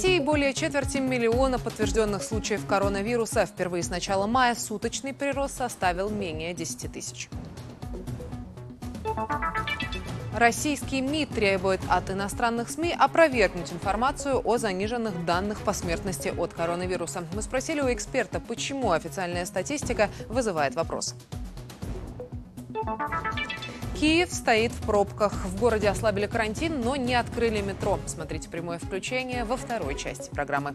России более четверти миллиона подтвержденных случаев коронавируса. Впервые с начала мая суточный прирост составил менее 10 тысяч. Российский МИД требует от иностранных СМИ опровергнуть информацию о заниженных данных по смертности от коронавируса. Мы спросили у эксперта, почему официальная статистика вызывает вопрос. Киев стоит в пробках. В городе ослабили карантин, но не открыли метро. Смотрите прямое включение во второй части программы.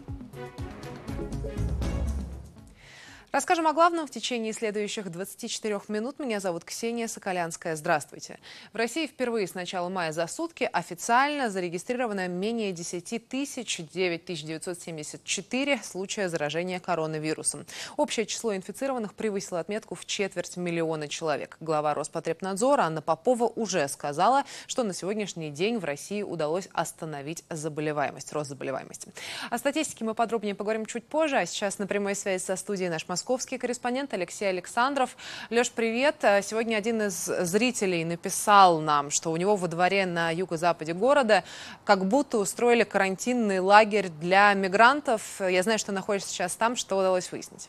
Расскажем о главном в течение следующих 24 минут. Меня зовут Ксения Соколянская. Здравствуйте. В России впервые с начала мая за сутки официально зарегистрировано менее 10 тысяч 9974 случая заражения коронавирусом. Общее число инфицированных превысило отметку в четверть миллиона человек. Глава Роспотребнадзора Анна Попова уже сказала, что на сегодняшний день в России удалось остановить заболеваемость, рост заболеваемости. О статистике мы подробнее поговорим чуть позже, а сейчас на прямой связи со студией наш Москва московский корреспондент Алексей Александров. Леш, привет. Э, сегодня один из зрителей написал нам, что у него во дворе на юго-западе города как будто устроили карантинный лагерь для мигрантов. Я знаю, что находишься сейчас там. Что удалось выяснить?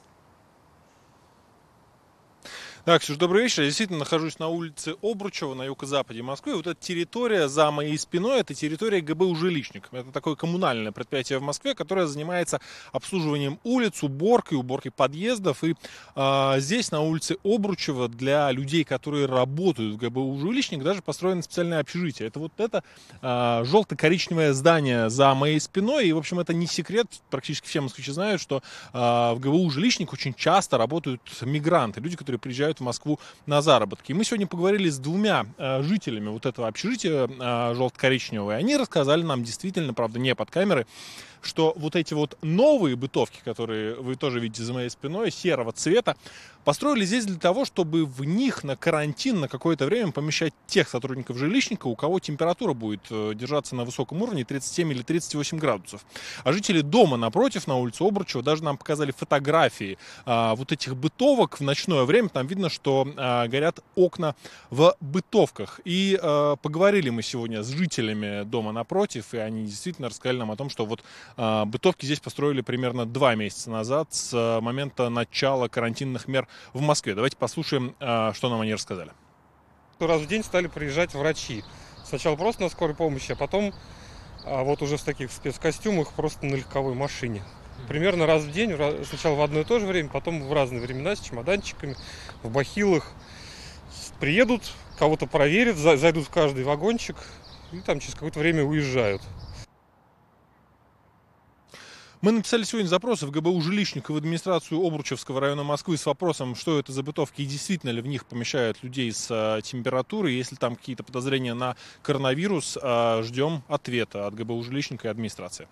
Да, Ксюш, добрый вечер. Я действительно нахожусь на улице Обручева на юго-западе Москвы. Вот эта территория за моей спиной, это территория ГБУ «Жилищник». Это такое коммунальное предприятие в Москве, которое занимается обслуживанием улиц, уборкой, уборкой подъездов. И а, здесь, на улице Обручева, для людей, которые работают в ГБУ «Жилищник», даже построено специальное общежитие. Это вот это а, желто-коричневое здание за моей спиной. И, в общем, это не секрет. Практически все москвичи знают, что а, в ГБУ «Жилищник» очень часто работают мигранты, люди, которые приезжают в Москву на заработки. И мы сегодня поговорили с двумя э, жителями вот этого общежития э, желто-коричневого, и они рассказали нам действительно, правда, не под камеры, что вот эти вот новые бытовки, которые вы тоже видите за моей спиной, серого цвета, построили здесь для того, чтобы в них на карантин на какое-то время помещать тех сотрудников жилищника, у кого температура будет э, держаться на высоком уровне 37 или 38 градусов. А жители дома напротив, на улице Обручева, даже нам показали фотографии а, вот этих бытовок в ночное время. Там видно, что а, горят окна в бытовках. И а, поговорили мы сегодня с жителями дома напротив, и они действительно рассказали нам о том, что вот бытовки здесь построили примерно два месяца назад, с а, момента начала карантинных мер в Москве. Давайте послушаем, а, что нам они рассказали. Раз в день стали приезжать врачи. Сначала просто на скорой помощи, а потом а вот уже в таких спецкостюмах просто на легковой машине. Примерно раз в день, сначала в одно и то же время, потом в разные времена с чемоданчиками, в бахилах. Приедут, кого-то проверят, зайдут в каждый вагончик и там через какое-то время уезжают. Мы написали сегодня запросы в ГБУ жилищника в администрацию Обручевского района Москвы с вопросом, что это за бытовки и действительно ли в них помещают людей с а, температурой. Если там какие-то подозрения на коронавирус, а, ждем ответа от ГБУ жилищника и администрации.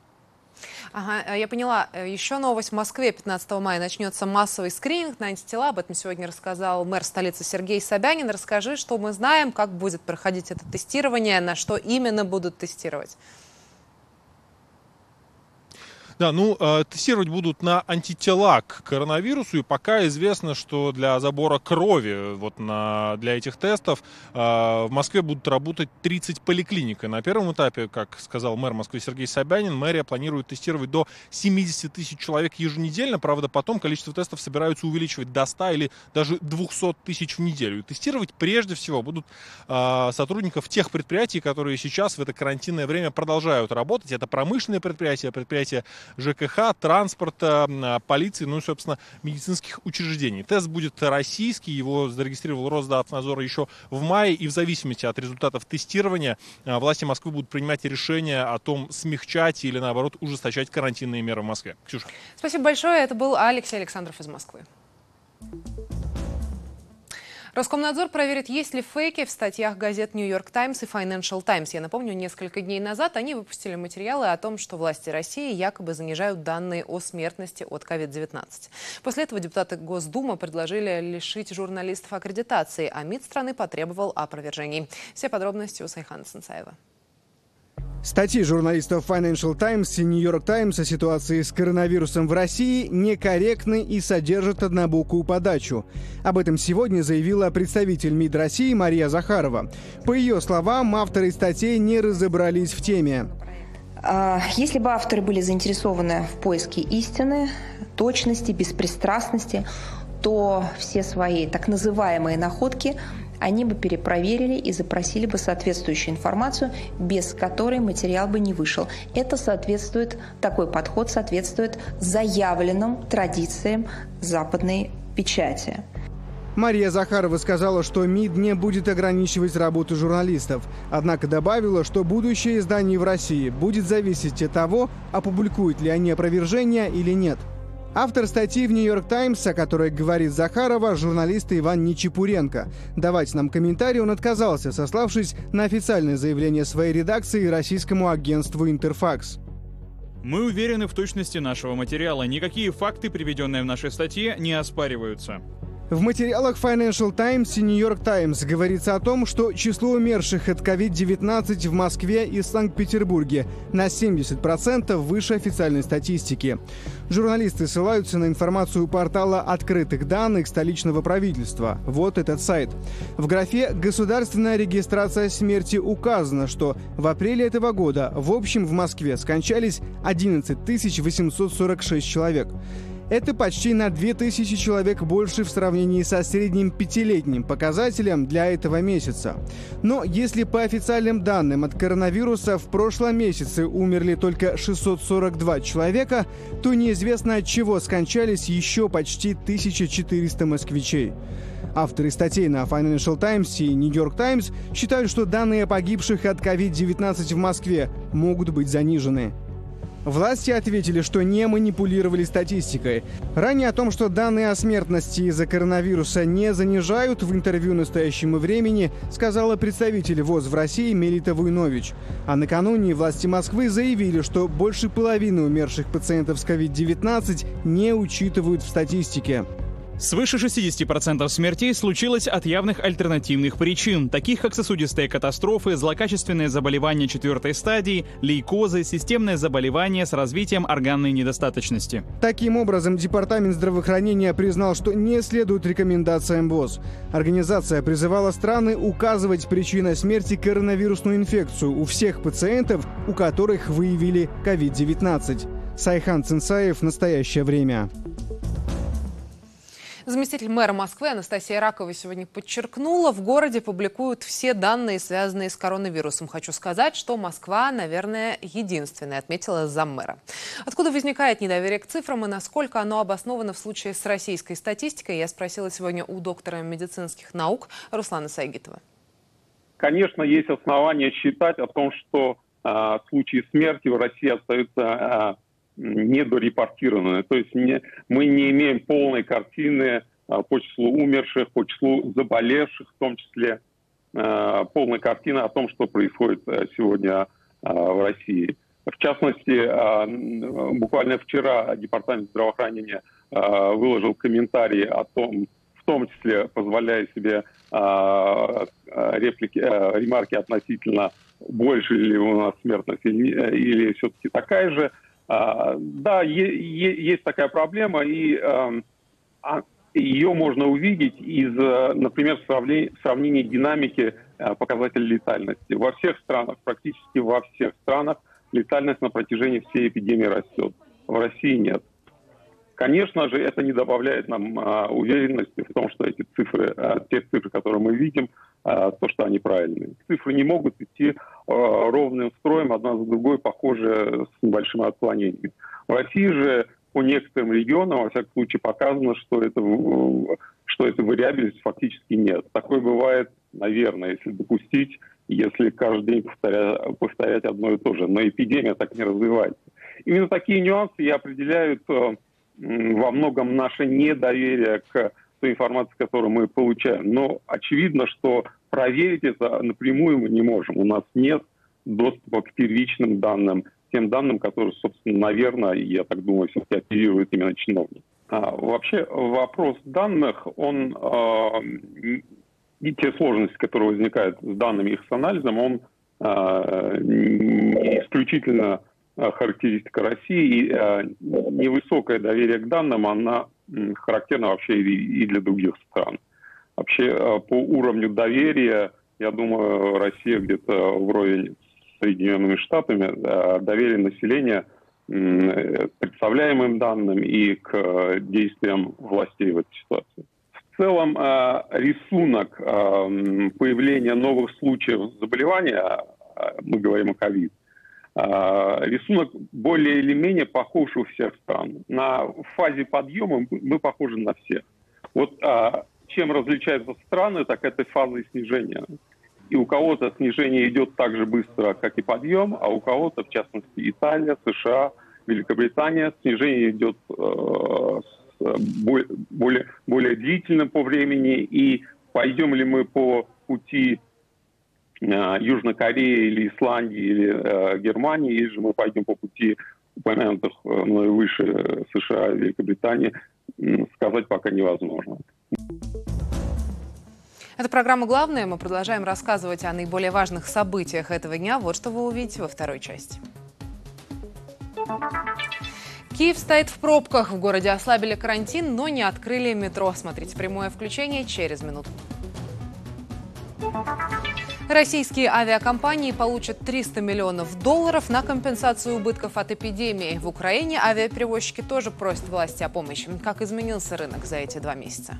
Ага, э, я поняла. Э, Еще новость. В Москве 15 мая начнется массовый скрининг на антитела. Об этом сегодня рассказал мэр столицы Сергей Собянин. Расскажи, что мы знаем, как будет проходить это тестирование, на что именно будут тестировать. Да, ну, э, тестировать будут на антитела к коронавирусу, и пока известно, что для забора крови вот на, для этих тестов э, в Москве будут работать 30 поликлиник. И на первом этапе, как сказал мэр Москвы Сергей Собянин, мэрия планирует тестировать до 70 тысяч человек еженедельно. Правда, потом количество тестов собираются увеличивать до 100 или даже 200 тысяч в неделю. И тестировать прежде всего будут э, сотрудников тех предприятий, которые сейчас в это карантинное время продолжают работать. Это промышленные предприятия, предприятия ЖКХ, транспорта, а, полиции, ну и, собственно, медицинских учреждений. Тест будет российский, его зарегистрировал Росздравнадзор еще в мае, и в зависимости от результатов тестирования а, власти Москвы будут принимать решение о том, смягчать или, наоборот, ужесточать карантинные меры в Москве. Ксюша. Спасибо большое. Это был Алексей Александров из Москвы. Роскомнадзор проверит, есть ли фейки в статьях газет «Нью-Йорк Таймс» и «Financial Times». Я напомню, несколько дней назад они выпустили материалы о том, что власти России якобы занижают данные о смертности от COVID-19. После этого депутаты Госдумы предложили лишить журналистов аккредитации, а МИД страны потребовал опровержений. Все подробности у Сайхана Сенсаева. Статьи журналистов Financial Times и New York Times о ситуации с коронавирусом в России некорректны и содержат однобокую подачу. Об этом сегодня заявила представитель МИД России Мария Захарова. По ее словам, авторы статей не разобрались в теме. А, если бы авторы были заинтересованы в поиске истины, точности, беспристрастности, то все свои так называемые находки они бы перепроверили и запросили бы соответствующую информацию, без которой материал бы не вышел. Это соответствует, такой подход соответствует заявленным традициям западной печати. Мария Захарова сказала, что МИД не будет ограничивать работу журналистов, однако добавила, что будущее изданий в России будет зависеть от того, опубликуют ли они опровержения или нет. Автор статьи в «Нью-Йорк Таймс», о которой говорит Захарова, журналист Иван Нечепуренко. Давать нам комментарий он отказался, сославшись на официальное заявление своей редакции российскому агентству «Интерфакс». Мы уверены в точности нашего материала. Никакие факты, приведенные в нашей статье, не оспариваются. В материалах Financial Times и New York Times говорится о том, что число умерших от COVID-19 в Москве и Санкт-Петербурге на 70% выше официальной статистики. Журналисты ссылаются на информацию портала открытых данных столичного правительства. Вот этот сайт. В графе «Государственная регистрация смерти» указано, что в апреле этого года в общем в Москве скончались 11 846 человек. Это почти на 2000 человек больше в сравнении со средним пятилетним показателем для этого месяца. Но если по официальным данным от коронавируса в прошлом месяце умерли только 642 человека, то неизвестно от чего скончались еще почти 1400 москвичей. Авторы статей на Financial Times и New York Times считают, что данные погибших от COVID-19 в Москве могут быть занижены. Власти ответили, что не манипулировали статистикой. Ранее о том, что данные о смертности из-за коронавируса не занижают, в интервью настоящему времени сказала представитель ВОЗ в России Мелита Вуйнович. А накануне власти Москвы заявили, что больше половины умерших пациентов с COVID-19 не учитывают в статистике. Свыше 60% смертей случилось от явных альтернативных причин, таких как сосудистые катастрофы, злокачественные заболевания четвертой стадии, лейкозы, системное заболевание с развитием органной недостаточности. Таким образом, Департамент здравоохранения признал, что не следует рекомендациям ВОЗ. Организация призывала страны указывать причиной смерти коронавирусную инфекцию у всех пациентов, у которых выявили COVID-19. Сайхан Цинсаев «Настоящее время». Заместитель мэра Москвы Анастасия Ракова сегодня подчеркнула, в городе публикуют все данные, связанные с коронавирусом. Хочу сказать, что Москва, наверное, единственная, отметила заммэра. Откуда возникает недоверие к цифрам и насколько оно обосновано в случае с российской статистикой, я спросила сегодня у доктора медицинских наук Руслана Сайгитова. Конечно, есть основания считать о том, что э, случаи смерти в России остаются недорепортированы. То есть не, мы не имеем полной картины а, по числу умерших, по числу заболевших, в том числе а, полной картины о том, что происходит а, сегодня в России. В частности, буквально вчера Департамент здравоохранения выложил комментарии о том, в том числе позволяя себе реплики, ремарки относительно больше ли у нас или, или все-таки такая же. А, да, есть такая проблема, и эм, а, ее можно увидеть из, э, например, сравнения динамики э, показателей летальности. Во всех странах, практически во всех странах, летальность на протяжении всей эпидемии растет. В России нет. Конечно же, это не добавляет нам а, уверенности в том, что эти цифры, а, те цифры, которые мы видим, а, то, что они правильные. Цифры не могут идти ровным строем, одна за другой, похожие с небольшими отклонениями. В России же по некоторым регионам, во всяком случае, показано, что это, что этой вариабельности фактически нет. Такое бывает, наверное, если допустить, если каждый день повторять, повторять одно и то же. Но эпидемия так не развивается. Именно такие нюансы и определяют во многом наше недоверие к той информации, которую мы получаем. Но очевидно, что проверить это напрямую мы не можем. У нас нет доступа к первичным данным, тем данным, которые, собственно, наверное, я так думаю, все-таки оперируют именно чиновники. А, вообще вопрос данных, он э, и те сложности, которые возникают с данными их с анализом, он э, исключительно характеристика России. И э, невысокое доверие к данным, она характерна вообще и для других стран. Вообще э, по уровню доверия, я думаю, Россия где-то вровень с Соединенными Штатами э, доверие населения представляемым данным и к действиям властей в этой ситуации. В целом рисунок появления новых случаев заболевания, мы говорим о ковид, рисунок более или менее похож у всех стран. На фазе подъема мы похожи на всех. Вот чем различаются страны, так это фазой снижения. И у кого-то снижение идет так же быстро, как и подъем, а у кого-то, в частности, Италия, США, Великобритания, снижение идет э, более, более, длительно по времени. И пойдем ли мы по пути Южной Кореи или Исландии или э, Германии, или же мы пойдем по пути упомянутых э, мной выше США и Великобритании, сказать пока невозможно. Это программа «Главное». Мы продолжаем рассказывать о наиболее важных событиях этого дня. Вот что вы увидите во второй части. Киев стоит в пробках. В городе ослабили карантин, но не открыли метро. Смотрите прямое включение через минуту. Российские авиакомпании получат 300 миллионов долларов на компенсацию убытков от эпидемии. В Украине авиаперевозчики тоже просят власти о помощи. Как изменился рынок за эти два месяца?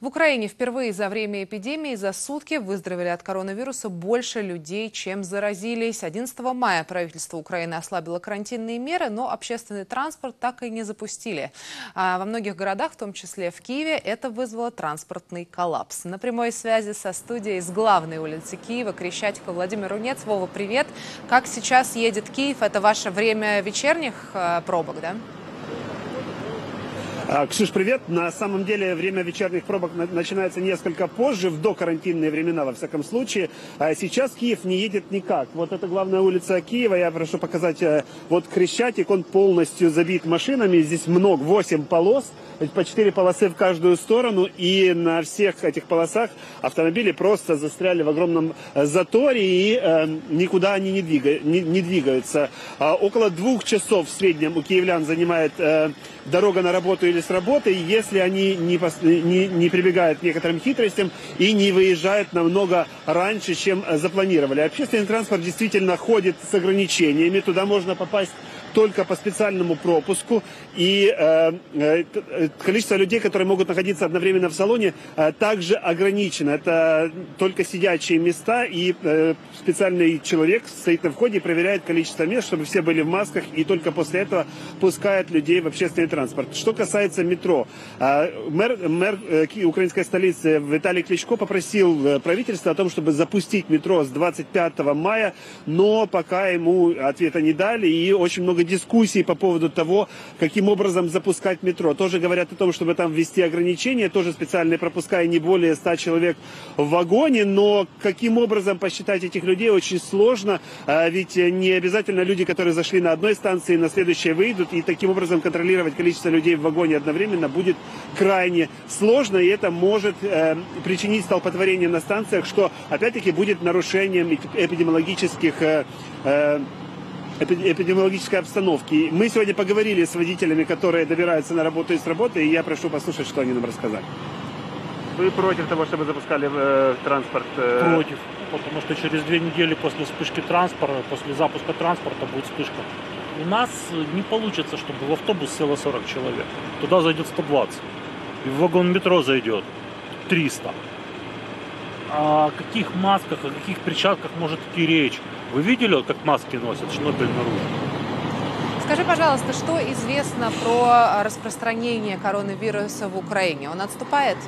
В Украине впервые за время эпидемии за сутки выздоровели от коронавируса больше людей, чем заразились. 11 мая правительство Украины ослабило карантинные меры, но общественный транспорт так и не запустили. А во многих городах, в том числе в Киеве, это вызвало транспортный коллапс. На прямой связи со студией с главной улицы Киева Крещатика Владимир Рунец. Вова, привет. Как сейчас едет Киев? Это ваше время вечерних э, пробок, да? А, Ксюш, привет. На самом деле время вечерних пробок начинается несколько позже, в докарантинные времена, во всяком случае. А сейчас Киев не едет никак. Вот это главная улица Киева. Я прошу показать. Э, вот Крещатик, он полностью забит машинами. Здесь много, 8 полос по 4 полосы в каждую сторону, и на всех этих полосах автомобили просто застряли в огромном э, заторе, и э, никуда они не, двига, не, не двигаются. А около двух часов в среднем у киевлян занимает дорога на работу или с работы, если они не, не, не прибегают к некоторым хитростям и не выезжают намного раньше, чем запланировали. Общественный транспорт действительно ходит с ограничениями, туда можно попасть только по специальному пропуску. И э, э, количество людей, которые могут находиться одновременно в салоне, э, также ограничено. Это только сидячие места, и э, специальный человек стоит на входе и проверяет количество мест, чтобы все были в масках, и только после этого пускает людей в общественный транспорт. Что касается метро, э, мэр, мэр э, украинской столицы Виталий Кличко попросил э, правительство о том, чтобы запустить метро с 25 мая, но пока ему ответа не дали, и очень много дискуссий по поводу того, каким образом запускать метро. Тоже говорят о том, чтобы там ввести ограничения, тоже специальные пропуска и не более 100 человек в вагоне, но каким образом посчитать этих людей очень сложно, а ведь не обязательно люди, которые зашли на одной станции, на следующей выйдут, и таким образом контролировать количество людей в вагоне одновременно будет крайне сложно, и это может э, причинить столпотворение на станциях, что опять-таки будет нарушением эпидемиологических э, э, эпидемиологической обстановки. Мы сегодня поговорили с водителями, которые добираются на работу и с работы, и я прошу послушать, что они нам рассказали. Вы против того, чтобы запускали э, транспорт? Э... Против, потому что через две недели после вспышки транспорта, после запуска транспорта будет вспышка. У нас не получится, чтобы в автобус село 40 человек. Туда зайдет 120. И в вагон метро зайдет 300. О каких масках, о каких перчатках может идти речь? Вы видели, как маски носят шнобель наружу? Скажи, пожалуйста, что известно про распространение коронавируса в Украине? Он отступает?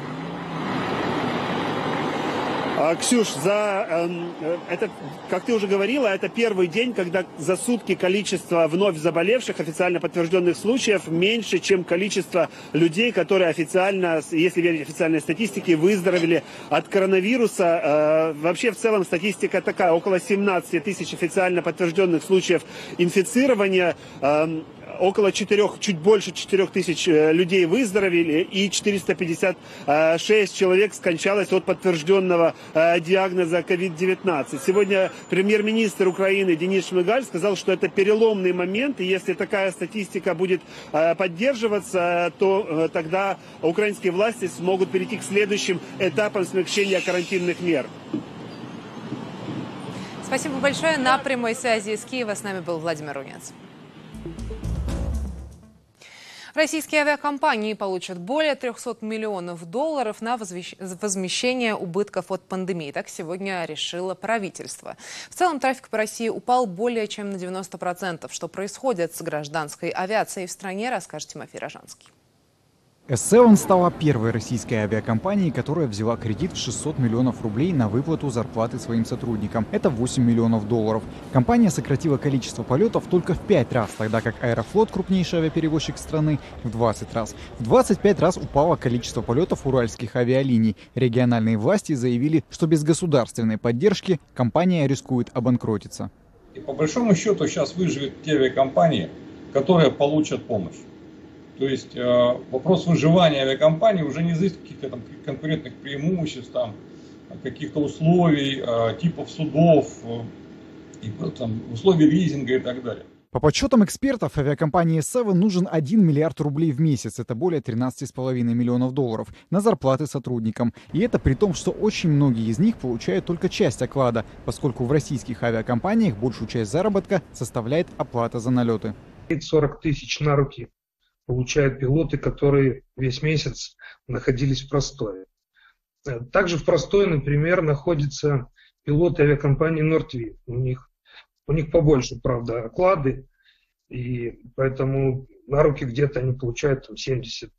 А, Ксюш, за эм, э, это, как ты уже говорила, это первый день, когда за сутки количество вновь заболевших, официально подтвержденных случаев, меньше, чем количество людей, которые официально, если верить официальной статистике, выздоровели от коронавируса. Э, вообще, в целом, статистика такая, около 17 тысяч официально подтвержденных случаев инфицирования. Эм, около 4, чуть больше 4 тысяч э, людей выздоровели и 456 человек скончалось от подтвержденного э, диагноза COVID-19. Сегодня премьер-министр Украины Денис Шмыгаль сказал, что это переломный момент, и если такая статистика будет э, поддерживаться, то тогда украинские власти смогут перейти к следующим этапам смягчения карантинных мер. Спасибо большое. На прямой связи из Киева с нами был Владимир Рунец. Российские авиакомпании получат более 300 миллионов долларов на возмещение убытков от пандемии. Так сегодня решило правительство. В целом трафик по России упал более чем на 90%. Что происходит с гражданской авиацией в стране, расскажет Тимофей Рожанский. S7 стала первой российской авиакомпанией, которая взяла кредит в 600 миллионов рублей на выплату зарплаты своим сотрудникам. Это 8 миллионов долларов. Компания сократила количество полетов только в 5 раз, тогда как Аэрофлот, крупнейший авиаперевозчик страны, в 20 раз. В 25 раз упало количество полетов уральских авиалиний. Региональные власти заявили, что без государственной поддержки компания рискует обанкротиться. И по большому счету сейчас выживут те авиакомпании, которые получат помощь. То есть э, вопрос выживания авиакомпании уже не зависит от каких-то там конкурентных преимуществ, там, каких-то условий, э, типов судов, э, и, там, условий лизинга и так далее. По подсчетам экспертов, авиакомпании Seven нужен 1 миллиард рублей в месяц, это более 13,5 миллионов долларов, на зарплаты сотрудникам. И это при том, что очень многие из них получают только часть оклада, поскольку в российских авиакомпаниях большую часть заработка составляет оплата за налеты. 40 тысяч на руки получают пилоты, которые весь месяц находились в простое. Также в простое, например, находятся пилоты авиакомпании Нортви. У них, у них побольше, правда, оклады, и поэтому на руки где-то они получают там 70-80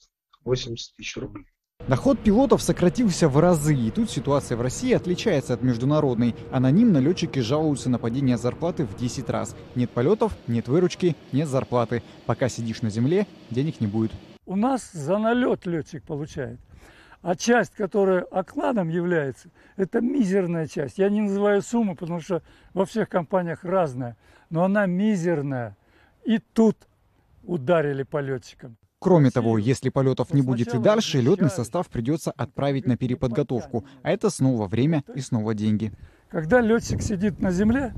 тысяч рублей. Доход пилотов сократился в разы, и тут ситуация в России отличается от международной. Анонимно летчики жалуются на падение зарплаты в 10 раз. Нет полетов, нет выручки, нет зарплаты. Пока сидишь на земле, денег не будет. У нас за налет летчик получает. А часть, которая окладом является, это мизерная часть. Я не называю сумму, потому что во всех компаниях разная. Но она мизерная. И тут ударили по летчикам. Кроме того, если полетов не будет и дальше, летный состав придется отправить на переподготовку, а это снова время и снова деньги. Когда летчик сидит на земле,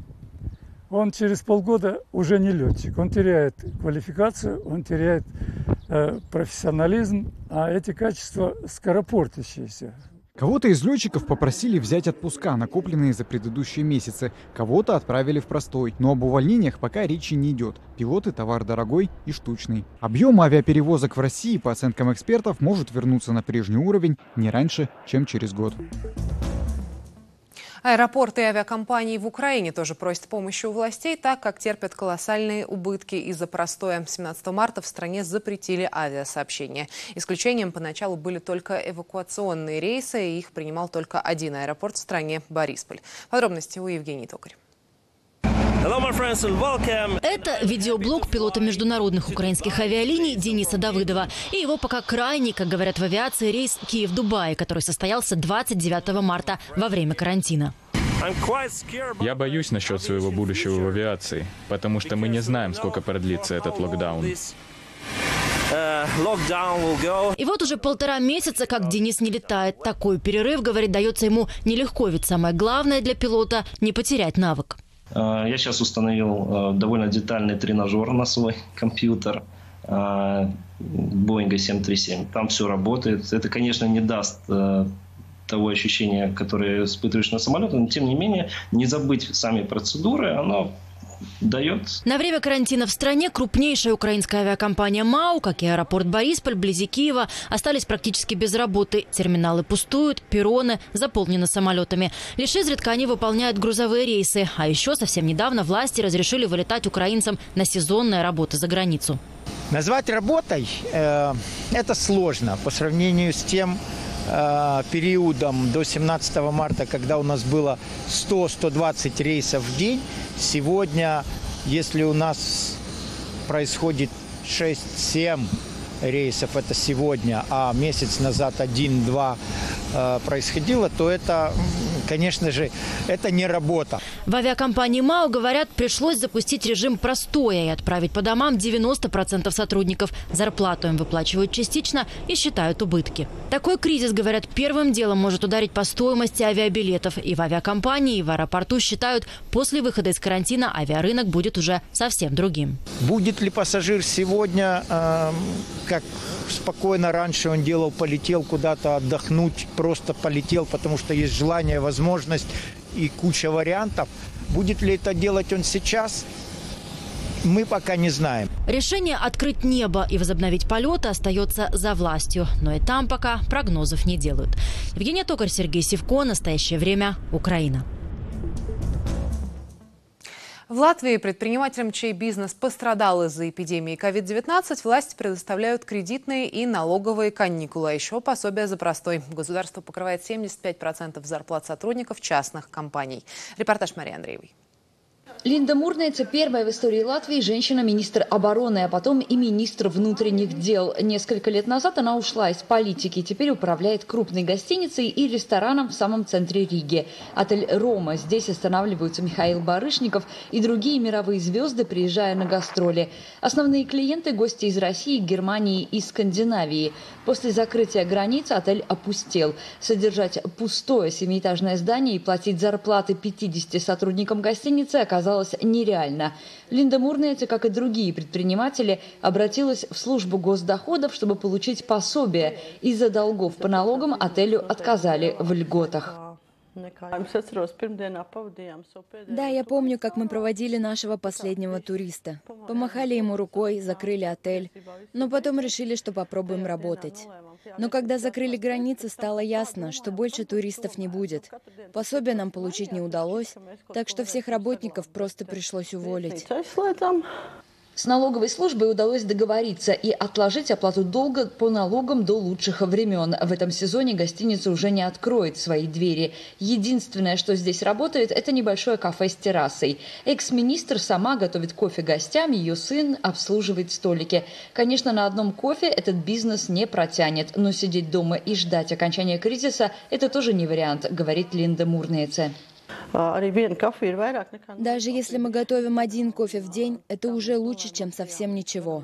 он через полгода уже не летчик. Он теряет квалификацию, он теряет э, профессионализм, а эти качества скоропортящиеся. Кого-то из летчиков попросили взять отпуска, накопленные за предыдущие месяцы. Кого-то отправили в простой. Но об увольнениях пока речи не идет. Пилоты – товар дорогой и штучный. Объем авиаперевозок в России, по оценкам экспертов, может вернуться на прежний уровень не раньше, чем через год. Аэропорты и авиакомпании в Украине тоже просят помощи у властей, так как терпят колоссальные убытки из-за простоя. 17 марта в стране запретили авиасообщение. Исключением поначалу были только эвакуационные рейсы, и их принимал только один аэропорт в стране – Борисполь. Подробности у Евгении Токарь. Это видеоблог пилота международных украинских авиалиний Дениса Давыдова. И его пока крайний, как говорят в авиации, рейс Киев-Дубай, который состоялся 29 марта во время карантина. Я боюсь насчет своего будущего в авиации, потому что мы не знаем, сколько продлится этот локдаун. И вот уже полтора месяца, как Денис не летает. Такой перерыв, говорит, дается ему нелегко, ведь самое главное для пилота – не потерять навык. Э, я сейчас установил э, довольно детальный тренажер на свой компьютер Боинга 737. Там все работает. Это, конечно, не даст э, того ощущения, которое испытываешь на самолете, но тем не менее не забыть сами процедуры, оно дает. На время карантина в стране крупнейшая украинская авиакомпания МАУ, как и аэропорт Борисполь, вблизи Киева, остались практически без работы. Терминалы пустуют, перроны заполнены самолетами. Лишь изредка они выполняют грузовые рейсы. А еще совсем недавно власти разрешили вылетать украинцам на сезонные работы за границу. Назвать работой э, это сложно по сравнению с тем, периодом до 17 марта, когда у нас было 100-120 рейсов в день, сегодня, если у нас происходит 6-7 рейсов, это сегодня, а месяц назад 1-2 э, происходило, то это конечно же, это не работа. В авиакомпании МАУ, говорят, пришлось запустить режим простоя и отправить по домам 90% сотрудников. Зарплату им выплачивают частично и считают убытки. Такой кризис, говорят, первым делом может ударить по стоимости авиабилетов. И в авиакомпании, и в аэропорту считают, после выхода из карантина авиарынок будет уже совсем другим. Будет ли пассажир сегодня э, как спокойно раньше он делал, полетел куда-то отдохнуть, просто полетел, потому что есть желание, возможность и куча вариантов. Будет ли это делать он сейчас? мы пока не знаем. Решение открыть небо и возобновить полеты остается за властью. Но и там пока прогнозов не делают. Евгения Токарь, Сергей Севко. Настоящее время. Украина. В Латвии предпринимателям, чей бизнес пострадал из-за эпидемии COVID-19, власти предоставляют кредитные и налоговые каникулы, а еще пособия за простой. Государство покрывает 75% зарплат сотрудников частных компаний. Репортаж Марии Андреевой. Линда Мурнеца – первая в истории Латвии женщина-министр обороны, а потом и министр внутренних дел. Несколько лет назад она ушла из политики и теперь управляет крупной гостиницей и рестораном в самом центре Риги. Отель «Рома». Здесь останавливаются Михаил Барышников и другие мировые звезды, приезжая на гастроли. Основные клиенты – гости из России, Германии и Скандинавии. После закрытия границ отель опустел. Содержать пустое семиэтажное здание и платить зарплаты 50 сотрудникам гостиницы оказалось нереально. Линда Мурнете, как и другие предприниматели, обратилась в службу госдоходов, чтобы получить пособие. Из-за долгов по налогам отелю отказали в льготах. Да, я помню, как мы проводили нашего последнего туриста. Помахали ему рукой, закрыли отель, но потом решили, что попробуем работать. Но когда закрыли границы, стало ясно, что больше туристов не будет. Пособие нам получить не удалось, так что всех работников просто пришлось уволить. С налоговой службой удалось договориться и отложить оплату долга по налогам до лучших времен. В этом сезоне гостиница уже не откроет свои двери. Единственное, что здесь работает, это небольшое кафе с террасой. Экс-министр сама готовит кофе гостям, ее сын обслуживает столики. Конечно, на одном кофе этот бизнес не протянет, но сидеть дома и ждать окончания кризиса – это тоже не вариант, говорит Линда Мурнеце. Даже если мы готовим один кофе в день, это уже лучше, чем совсем ничего.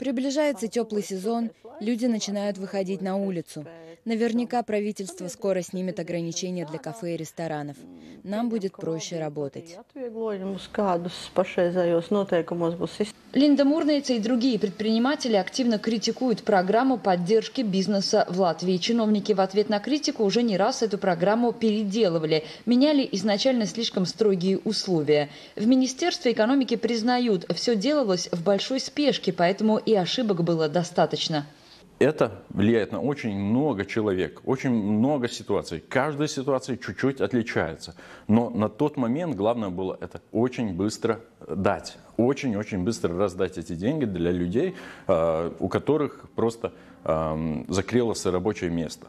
Приближается теплый сезон, люди начинают выходить на улицу. Наверняка правительство скоро снимет ограничения для кафе и ресторанов. Нам будет проще работать. Линда Мурнейца и другие предприниматели активно критикуют программу поддержки бизнеса в Латвии. Чиновники в ответ на критику уже не раз эту программу переделывали, меняли изначально слишком строгие условия. В Министерстве экономики признают, все делалось в большой спешке, поэтому ошибок было достаточно это влияет на очень много человек, очень много ситуаций. Каждая ситуация чуть-чуть отличается. Но на тот момент главное было это очень быстро дать. Очень-очень быстро раздать эти деньги для людей, а, у которых просто закрылось рабочее место.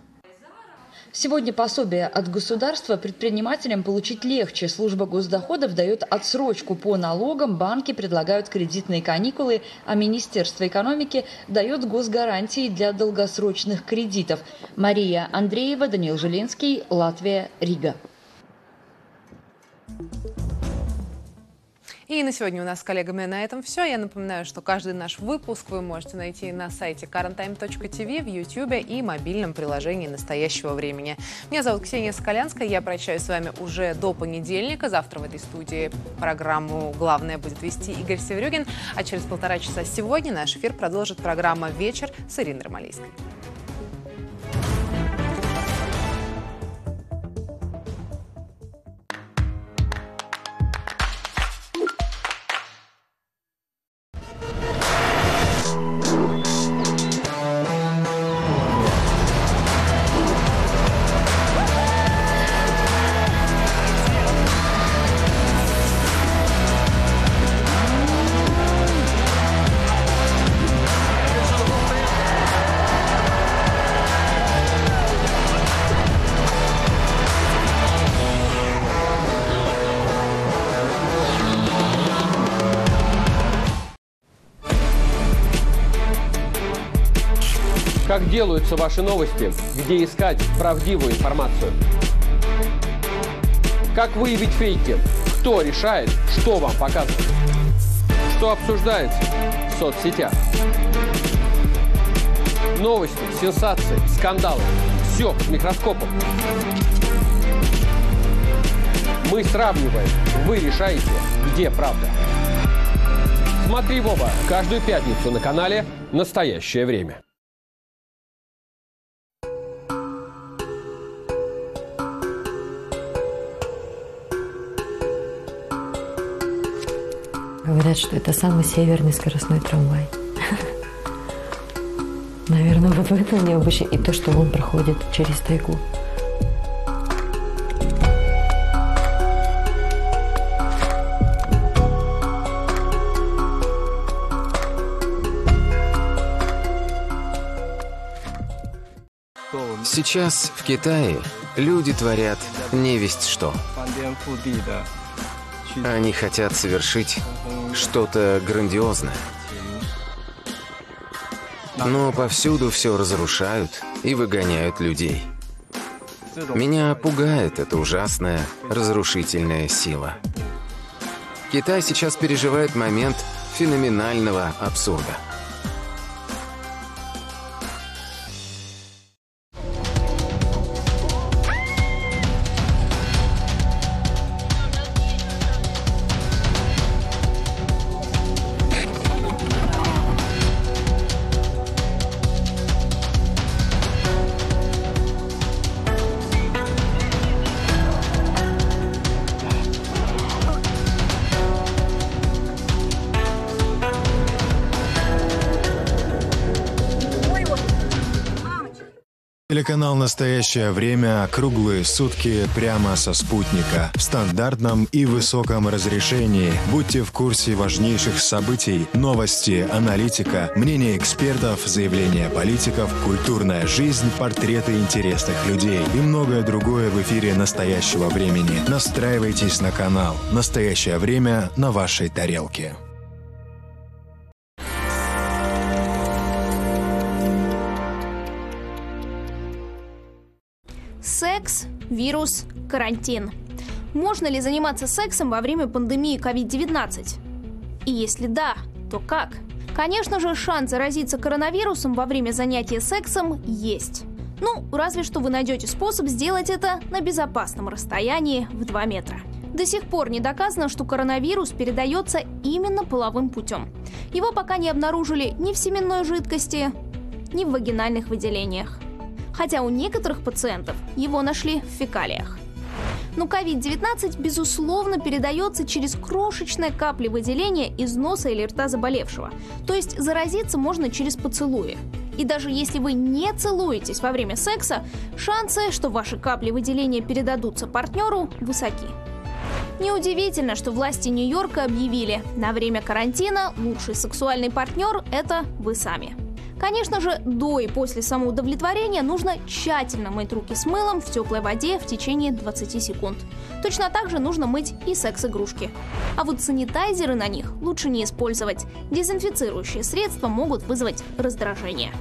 Сегодня пособие от государства предпринимателям получить легче. Служба госдоходов дает отсрочку по налогам, банки предлагают кредитные каникулы, а Министерство экономики дает госгарантии для долгосрочных кредитов. Мария Андреева, Даниил Желенский, Латвия, Рига. И на сегодня у нас с коллегами на этом все. Я напоминаю, что каждый наш выпуск вы можете найти на сайте currenttime.tv, в YouTube и мобильном приложении настоящего времени. Меня зовут Ксения Скалянская. Я прощаюсь с вами уже до понедельника. Завтра в этой студии программу «Главное» будет вести Игорь Северюгин. А через полтора часа сегодня наш эфир продолжит программа «Вечер» с Ириной Ромалийской. Делаются ваши новости? Где искать правдивую информацию? Как выявить фейки? Кто решает, что вам показывать? Что обсуждается в соцсетях? Новости, сенсации, скандалы. Все с микроскопом. Мы сравниваем. Вы решаете, где правда Смотри в оба каждую пятницу на канале «Настоящее время». Говорят, что это самый северный скоростной трамвай. Наверное, вот в этом необычно. И то, что он проходит через тайгу. Сейчас в Китае люди творят невесть что. Они хотят совершить что-то грандиозное. Но повсюду все разрушают и выгоняют людей. Меня пугает эта ужасная разрушительная сила. Китай сейчас переживает момент феноменального абсурда. Телеканал «Настоящее время» круглые сутки прямо со спутника в стандартном и высоком разрешении. Будьте в курсе важнейших событий, новости, аналитика, мнения экспертов, заявления политиков, культурная жизнь, портреты интересных людей и многое другое в эфире настоящего времени. Настраивайтесь на канал «Настоящее время» на вашей тарелке. Секс, вирус, карантин. Можно ли заниматься сексом во время пандемии COVID-19? И если да, то как? Конечно же, шанс заразиться коронавирусом во время занятия сексом есть. Ну, разве что вы найдете способ сделать это на безопасном расстоянии в 2 метра. До сих пор не доказано, что коронавирус передается именно половым путем. Его пока не обнаружили ни в семенной жидкости, ни в вагинальных выделениях хотя у некоторых пациентов его нашли в фекалиях. Но COVID-19, безусловно, передается через крошечные капли выделения из носа или рта заболевшего. То есть заразиться можно через поцелуи. И даже если вы не целуетесь во время секса, шансы, что ваши капли выделения передадутся партнеру, высоки. Неудивительно, что власти Нью-Йорка объявили, на время карантина лучший сексуальный партнер – это вы сами. Конечно же, до и после самоудовлетворения нужно тщательно мыть руки с мылом в теплой воде в течение 20 секунд. Точно так же нужно мыть и секс-игрушки. А вот санитайзеры на них лучше не использовать. Дезинфицирующие средства могут вызвать раздражение.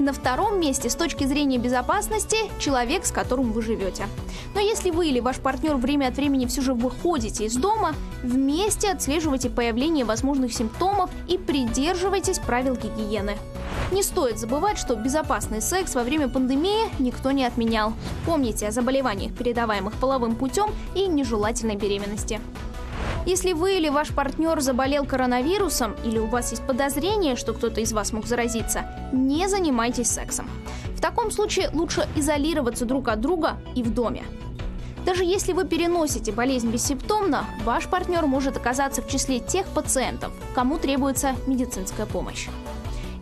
На втором месте с точки зрения безопасности человек, с которым вы живете. Но если вы или ваш партнер время от времени все же выходите из дома, вместе отслеживайте появление возможных симптомов и придерживайтесь правил гигиены. Не стоит забывать, что безопасный секс во время пандемии никто не отменял. Помните о заболеваниях, передаваемых половым путем и нежелательной беременности. Если вы или ваш партнер заболел коронавирусом или у вас есть подозрение, что кто-то из вас мог заразиться, не занимайтесь сексом. В таком случае лучше изолироваться друг от друга и в доме. Даже если вы переносите болезнь бессимптомно, ваш партнер может оказаться в числе тех пациентов, кому требуется медицинская помощь.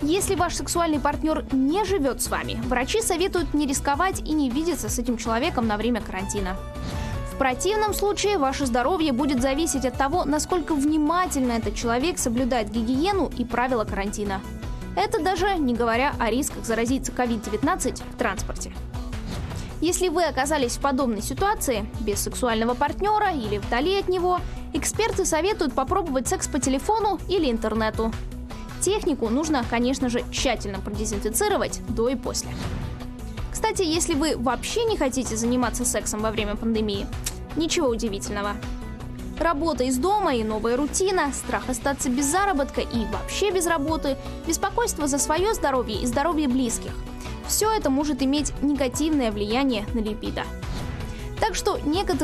Если ваш сексуальный партнер не живет с вами, врачи советуют не рисковать и не видеться с этим человеком на время карантина. Противном случае ваше здоровье будет зависеть от того, насколько внимательно этот человек соблюдает гигиену и правила карантина. Это даже не говоря о рисках заразиться COVID-19 в транспорте. Если вы оказались в подобной ситуации, без сексуального партнера или вдали от него, эксперты советуют попробовать секс по телефону или интернету. Технику нужно, конечно же, тщательно продезинфицировать до и после. Кстати, если вы вообще не хотите заниматься сексом во время пандемии, ничего удивительного. Работа из дома и новая рутина, страх остаться без заработка и вообще без работы, беспокойство за свое здоровье и здоровье близких. Все это может иметь негативное влияние на либидо. Так что некоторые